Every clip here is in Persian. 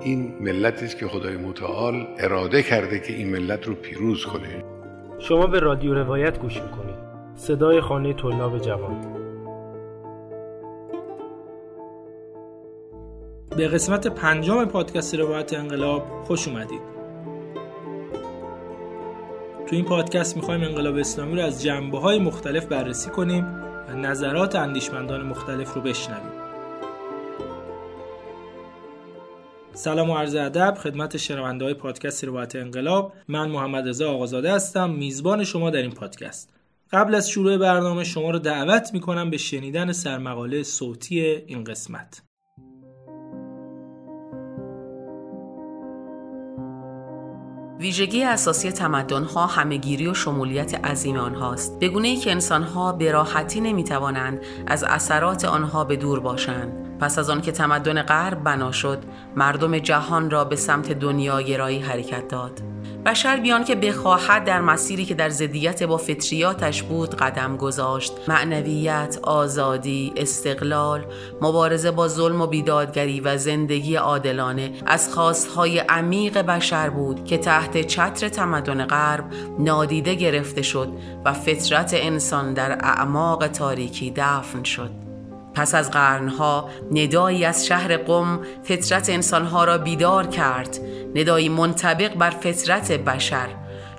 این ملتی است که خدای متعال اراده کرده که این ملت رو پیروز کنه. شما به رادیو روایت گوش می‌کنید. صدای خانه طلاب جوان. به قسمت پنجم پادکست روایت انقلاب خوش اومدید. تو این پادکست می‌خوایم انقلاب اسلامی رو از جنبه های مختلف بررسی کنیم و نظرات اندیشمندان مختلف رو بشنویم. سلام و عرض ادب خدمت شنونده های پادکست روایت انقلاب. من محمد رضا آقازاده هستم میزبان شما در این پادکست. قبل از شروع برنامه شما رو دعوت می‌کنم به شنیدن سرمقاله صوتی این قسمت. ویژگی اساسی تمدنها همهگیری و شمولیت عظیم آنهاست. به ای که انسانها به راحتی نمی‌توانند از اثرات آنها به دور باشند. پس از آن که تمدن غرب بنا شد مردم جهان را به سمت دنیا گرایی حرکت داد. بشر بیان که بخواهد در مسیری که در زدیت با فطریاتش بود قدم گذاشت. معنویت، آزادی، استقلال، مبارزه با ظلم و بیدادگری و زندگی عادلانه از خواستهای عمیق بشر بود که تحت چتر تمدن غرب نادیده گرفته شد و فطرت انسان در اعماق تاریکی دفن شد. پس از قرنها ندایی از شهر قم فطرت انسانها را بیدار کرد. ندایی منطبق بر فطرت بشر.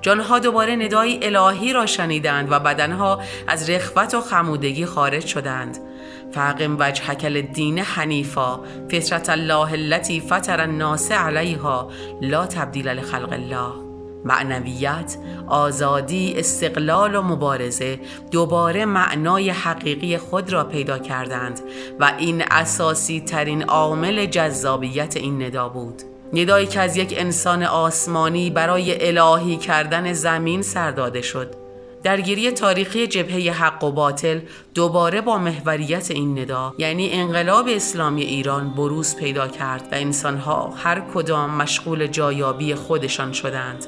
جانها دوباره ندای الهی را شنیدند و بدنها از رخوت و خمودگی خارج شدند. فاقم وجهک الدین حنیفا فطرت الله التي فطر الناس علیها لا تبدیل لخلق الله. معنویت، آزادی، استقلال و مبارزه دوباره معنای حقیقی خود را پیدا کردند و این اساسی ترین عامل جذابیت این ندا بود. ندایی که از یک انسان آسمانی برای الهی کردن زمین سرداده شد. درگیری تاریخی جبهه حق و باطل دوباره با محوریت این ندا یعنی انقلاب اسلامی ایران بروز پیدا کرد و انسانها هر کدام مشغول جایابی خودشان شدند.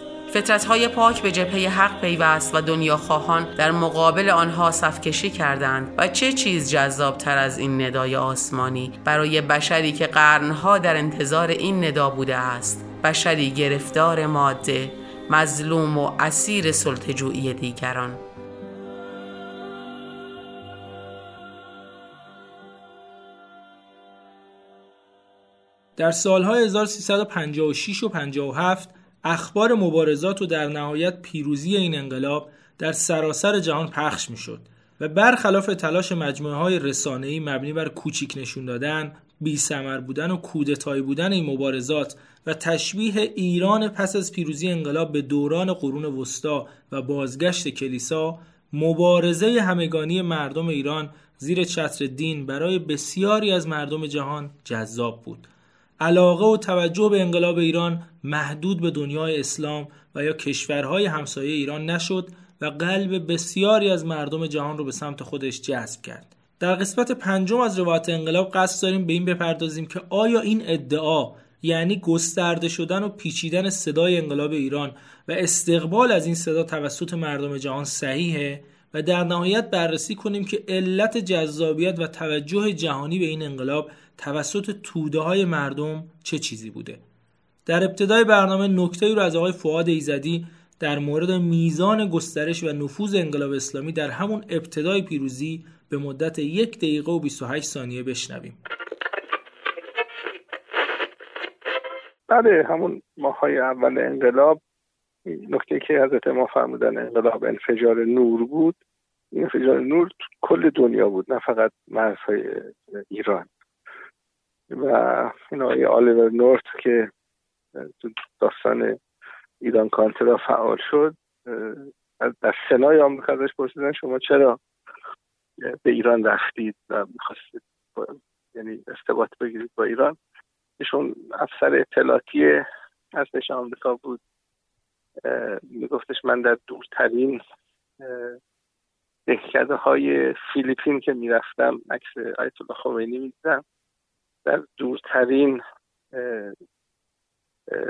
های پاک به جبهه حق پیوست و دنیا خواهان در مقابل آنها صفکشی کردند و چه چیز جذاب تر از این ندای آسمانی؟ برای بشری که قرنها در انتظار این ندا بوده است. بشری گرفتار ماده مظلوم و اسیر سلطجویی دیگران. در سالهای 1356 و 57 اخبار مبارزات و در نهایت پیروزی این انقلاب در سراسر جهان پخش می شد و برخلاف تلاش مجموعه های رسانه‌ای مبنی بر کوچیک نشون دادن، بی سمر بودن و کودتایی بودن این مبارزات و تشبیه ایران پس از پیروزی انقلاب به دوران قرون وسطا و بازگشت کلیسا مبارزه همگانی مردم ایران زیر چتر دین برای بسیاری از مردم جهان جذاب بود. علاقه و توجه به انقلاب ایران محدود به دنیای اسلام و یا کشورهای همسایه ایران نشد و قلب بسیاری از مردم جهان رو به سمت خودش جذب کرد. در قسمت پنجم از روایت انقلاب قصد داریم به این بپردازیم که آیا این ادعا یعنی گسترده شدن و پیچیدن صدای انقلاب ایران و استقبال از این صدا توسط مردم جهان صحیحه و در نهایت بررسی کنیم که علت جذابیت و توجه جهانی به این انقلاب توسط توده های مردم چه چیزی بوده. در ابتدای برنامه نکته رو از آقای فعاد ایزدی در مورد میزان گسترش و نفوذ انقلاب اسلامی در همون ابتدای پیروزی به مدت یک دقیقه و 28 ثانیه بشنویم. بله همون ماهای اول انقلاب نکته که حضرت ما فرمودن انقلاب انفجار نور بود این انفجار نور کل دنیا بود نه فقط مرزهای ایران. و این آقای آلیور نورت که داستان ایران کانترا فعال شد در سنای آمریکا ازش پرسیدن شما چرا به ایران رفتید و می‌خواستید یعنی استباط بگیرید با ایران؟ ایشون افسر اطلاعاتی ارتش آمریکا بود. میگفتش من در دورترین دهکده های فیلیپین که می‌رفتم عکس آیت الله خمینی می‌دیدم. در دورترین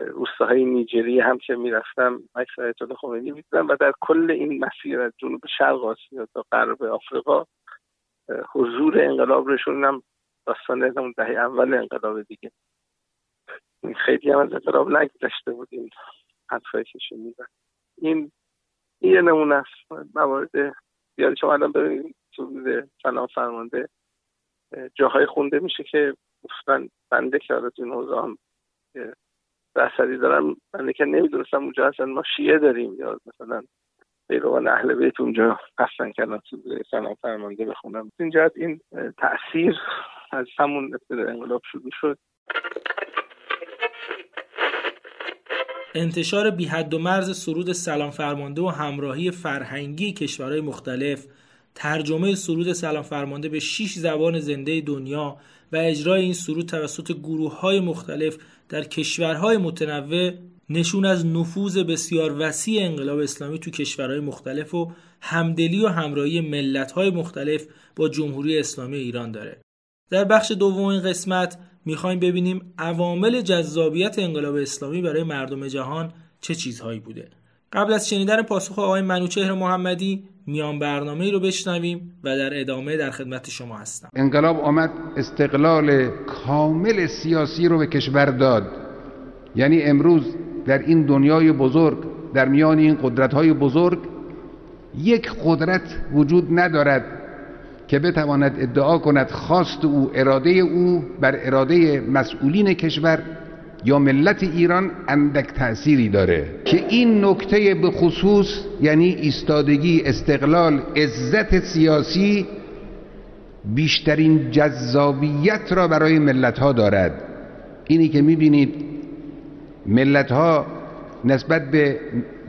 روستاهای نیجری هم که می‌رفتم عکس آیت الله خمینی می‌دیدم. و در کل این مسیر از جنوب شرق آسیا تا غرب آفریقا حضور انقلاب رشونم داستان اون دهه اول انقلاب دیگه. خیلی هم از انقلاب نگذشته بود. حرفایی که شنیدن این یه نمونه است. موارد زیادی شما الان ببینید. سلام فرمانده جاهای خونده میشه که اصلا بنده که حالا این حوزه هم رسدی دارم بنده که نمی‌دونستم اونجا اصلا ما شیعه داریم یا مثلا پیروان اهل بیت اونجا قصدن کردن تو سلام فرمانده بخونم. این جهت این تاثیر از همون ابتدا انقلاب شروع شد. انتشار بی حد و مرز سرود سلام فرمانده و همراهی فرهنگی کشورهای مختلف ترجمه سرود سلام فرمانده به 6 زبان زنده دنیا و اجرای این سرود توسط گروه های مختلف در کشورهای متنوع نشون از نفوذ بسیار وسیع انقلاب اسلامی تو کشورهای مختلف و همدلی و همراهی ملت‌های مختلف با جمهوری اسلامی ایران داره. در بخش دوم این قسمت می‌خوایم ببینیم عوامل جذابیت انقلاب اسلامی برای مردم جهان چه چیزهایی بوده. قبل از شنیدن پاسخ آقای منوچهر محمدی میان برنامه ای رو بشنویم و در ادامه در خدمت شما هستم. انقلاب آمد استقلال کامل سیاسی رو به کشور داد. یعنی امروز در این دنیای بزرگ در میان این قدرت های بزرگ یک قدرت وجود ندارد که بتواند ادعا کند خواست او اراده او بر اراده مسئولین کشور یا ملت ایران اندک تأثیری داره. که این نکته به خصوص یعنی ایستادگی استقلال عزت سیاسی بیشترین جذابیت را برای ملت ها دارد. اینی که می‌بینید ملت ها نسبت به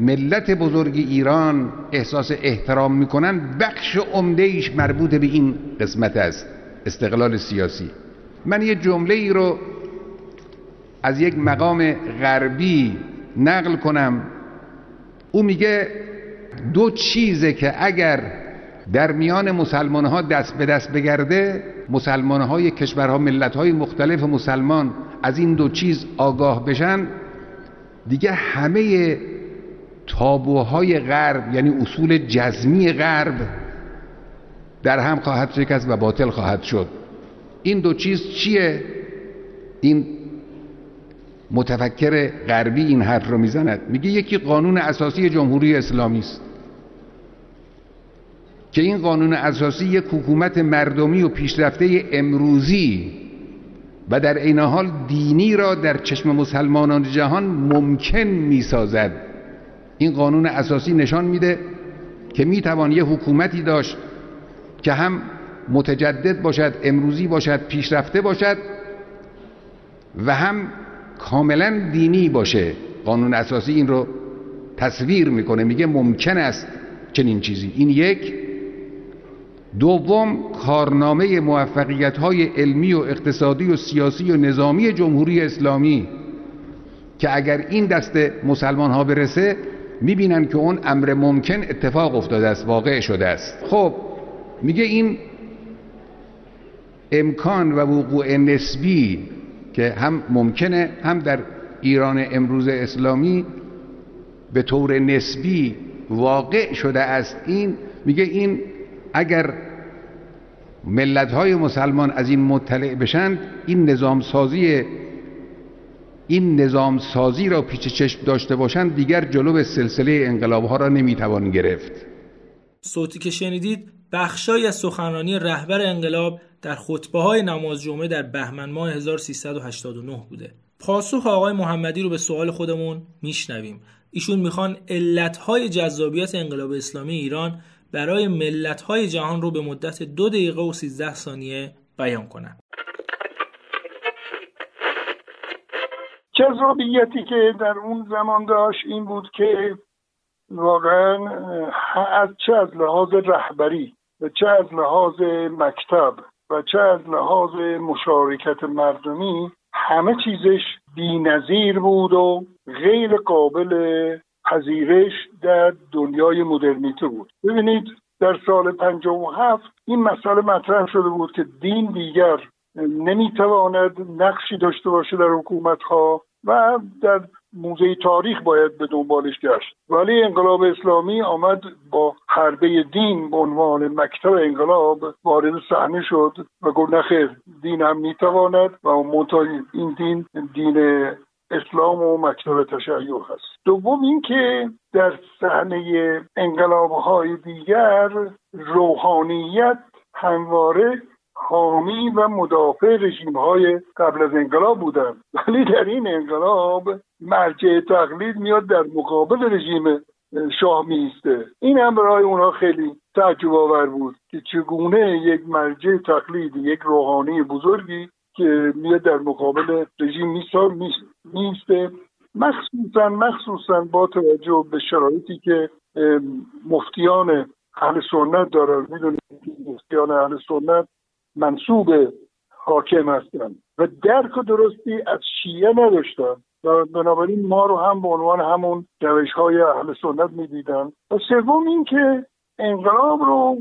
ملت بزرگ ایران احساس احترام می‌کنن بخش عمده مربوط به این قسمت است استقلال سیاسی. من یه جمله ای رو از یک مقام غربی نقل کنم. او میگه دو چیزه که اگر در میان مسلمان ها دست به دست بگرده مسلمان های کشورها ملت های مختلف مسلمان از این دو چیز آگاه بشن. دیگه همه تابوهای غرب یعنی اصول جزمی غرب در هم خواهد شکست و باطل خواهد شد. این دو چیز چیه؟ این متفکر غربی این حرف رو می‌زند. میگه یکی قانون اساسی جمهوری اسلامی است. که این قانون اساسی یک حکومت مردمی و پیشرفته امروزی و در این حال دینی را در چشم مسلمانان جهان ممکن می سازد این قانون اساسی نشان میده که می توان یه حکومتی داشت که هم متجدد باشد امروزی باشد پیشرفته باشد و هم کاملا دینی باشه. قانون اساسی این رو تصویر می‌کنه میگه ممکن است چنین چیزی. این یک. دوم کارنامه موفقیت های علمی و اقتصادی و سیاسی و نظامی جمهوری اسلامی که اگر این دست مسلمان ها برسه می‌بینن که اون امر ممکن اتفاق افتاده است واقع شده است. خب میگه این امکان و وقوع نسبی که هم ممکنه هم در ایران امروز اسلامی به طور نسبی واقع شده است. این میگه این اگر ملت های مسلمان از این مطلع بشند این نظام سازی این نظام سازی را پیچ چشم داشته باشند دیگر جلو سلسله انقلاب ها را نمی‌توان گرفت. صوتی که شنیدید بخشای از سخنرانی رهبر انقلاب در خطبه های نماز جمعه در بهمن ماه 1389 بوده. پاسخ آقای محمدی رو به سوال خودمون میشنویم. ایشون می‌خوان علتهای جذابیت انقلاب اسلامی ایران برای ملت‌های جهان رو به مدت دو دقیقه و 13 ثانیه بیان کنند. جذابیتی که در اون زمان داشت این بود که واقعا از چه از لحاظ رهبری و چه از لحاظ مکتب و چه از لحاظ مشارکت مردمی همه چیزش بینظیر بود و غیر قابل پذیرش در دنیای مدرنیته بود. ببینید در سال هفت این مسئله مطرح شده بود که دین دیگر نمی‌تواند نقشی داشته باشه در حکومت ها و در موزه تاریخ باید به دنبالش گشت. ولی انقلاب اسلامی آمد با حربه دین به عنوان مکتب انقلاب وارد صحنه شد و گفت نخیر دین هم می‌تواند و منتها این دین دین اسلام و مکتب تشیع هست. دوم اینکه در صحنه انقلاب های دیگر روحانیت همواره حامی و مدافع رژیم های قبل از انقلاب بودن ولی در این انقلاب مرجع تقلید میاد در مقابل رژیم شاه میسته. این هم برای اونها خیلی تعجب آور بود که چگونه یک مرجع تقلید یک روحانی بزرگی که میاد در مقابل رژیم میسته مخصوصا مخصوصا با توجه به شرایطی که مفتیان اهل سنت دارن. می‌دونید مفتیان اهل سنت منصوب حاکم هستن و درک درستی از شیعه نداشتن و بنابراین ما رو هم به عنوان همون روش های اهل سنت می‌دیدن. و سوم اینکه انقلاب رو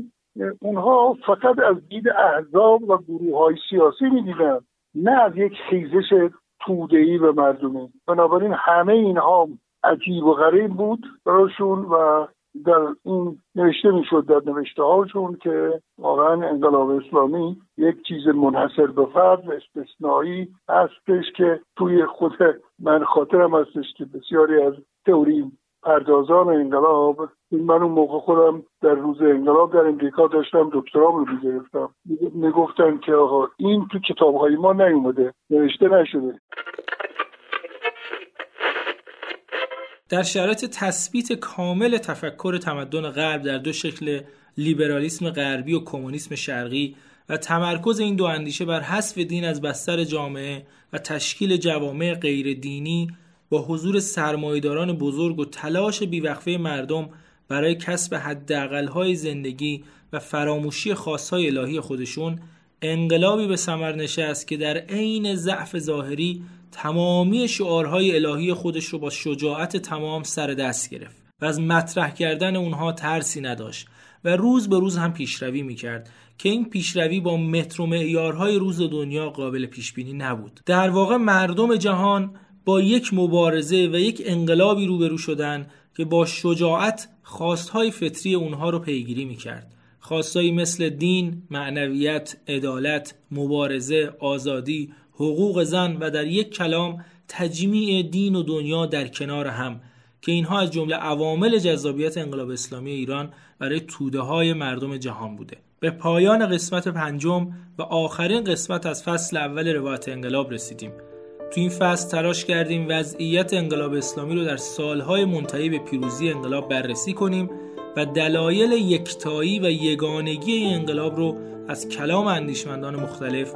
اونها فقط از دید احزاب و گروه های سیاسی می‌دیدن نه از یک خیزش تودهی و مردمی. بنابراین همه اینها عجیب و غریب بود براشون و در این نوشته می‌شد در نوشته هاشون که واقعا انقلاب اسلامی یک چیز منحصر به فرد و استثنایی هستش که توی خود من خاطرم هستش که بسیاری از تئوری پردازان انقلاب من اون موقع خودم در روز انقلاب در امریکا داشتم دکترام رو می‌گرفتم. می‌گفتن که آقا این تو کتابهای ما نیومده نوشته نشده. در شرایط تثبیت کامل تفکر تمدن غرب در دو شکل لیبرالیسم غربی و کمونیسم شرقی و تمرکز این دو اندیشه بر حذف دین از بستر جامعه و تشکیل جوامع غیر دینی با حضور سرمایداران بزرگ و تلاش بیوقفه مردم برای کسب حداقل‌های زندگی و فراموشی خاصهای الهی خودشون انقلابی به ثمر نشست که در عین ضعف ظاهری تمامی شعارهای الهی خودش رو با شجاعت تمام سر دست گرفت و از مطرح کردن اونها ترسی نداشت و روز به روز هم پیشروی می‌کرد که این پیشروی با متر و معیارهای روز دنیا قابل پیش بینی نبود. در واقع مردم جهان با یک مبارزه و یک انقلابی روبرو شدن که با شجاعت خواستهای فطری اونها رو پیگیری می‌کرد. خواستهایی مثل دین، معنویت، عدالت، مبارزه، آزادی، حقوق زن و در یک کلام تجمیع دین و دنیا در کنار هم که اینها از جمله عوامل جذابیت انقلاب اسلامی ایران برای توده های مردم جهان بوده. به پایان قسمت پنجم و آخرین قسمت از فصل اول روایت انقلاب رسیدیم. تو این فصل تلاش کردیم وضعیت انقلاب اسلامی رو در سالهای منتهی به پیروزی انقلاب بررسی کنیم و دلایل یکتایی و یگانگی این انقلاب رو از کلام اندیشمندان مختلف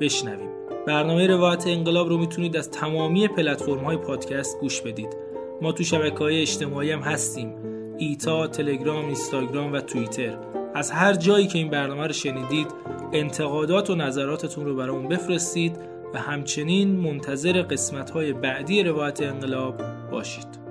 بشنویم. برنامه روایت انقلاب رو می‌تونید از تمامی پلتفرم های پادکست گوش بدید. ما تو شبکه های اجتماعی هم هستیم. ایتا، تلگرام، اینستاگرام و توییتر. از هر جایی که این برنامه رو شنیدید انتقادات و نظراتتون رو برامون بفرستید. و همچنین منتظر قسمت های بعدی روایت انقلاب باشید.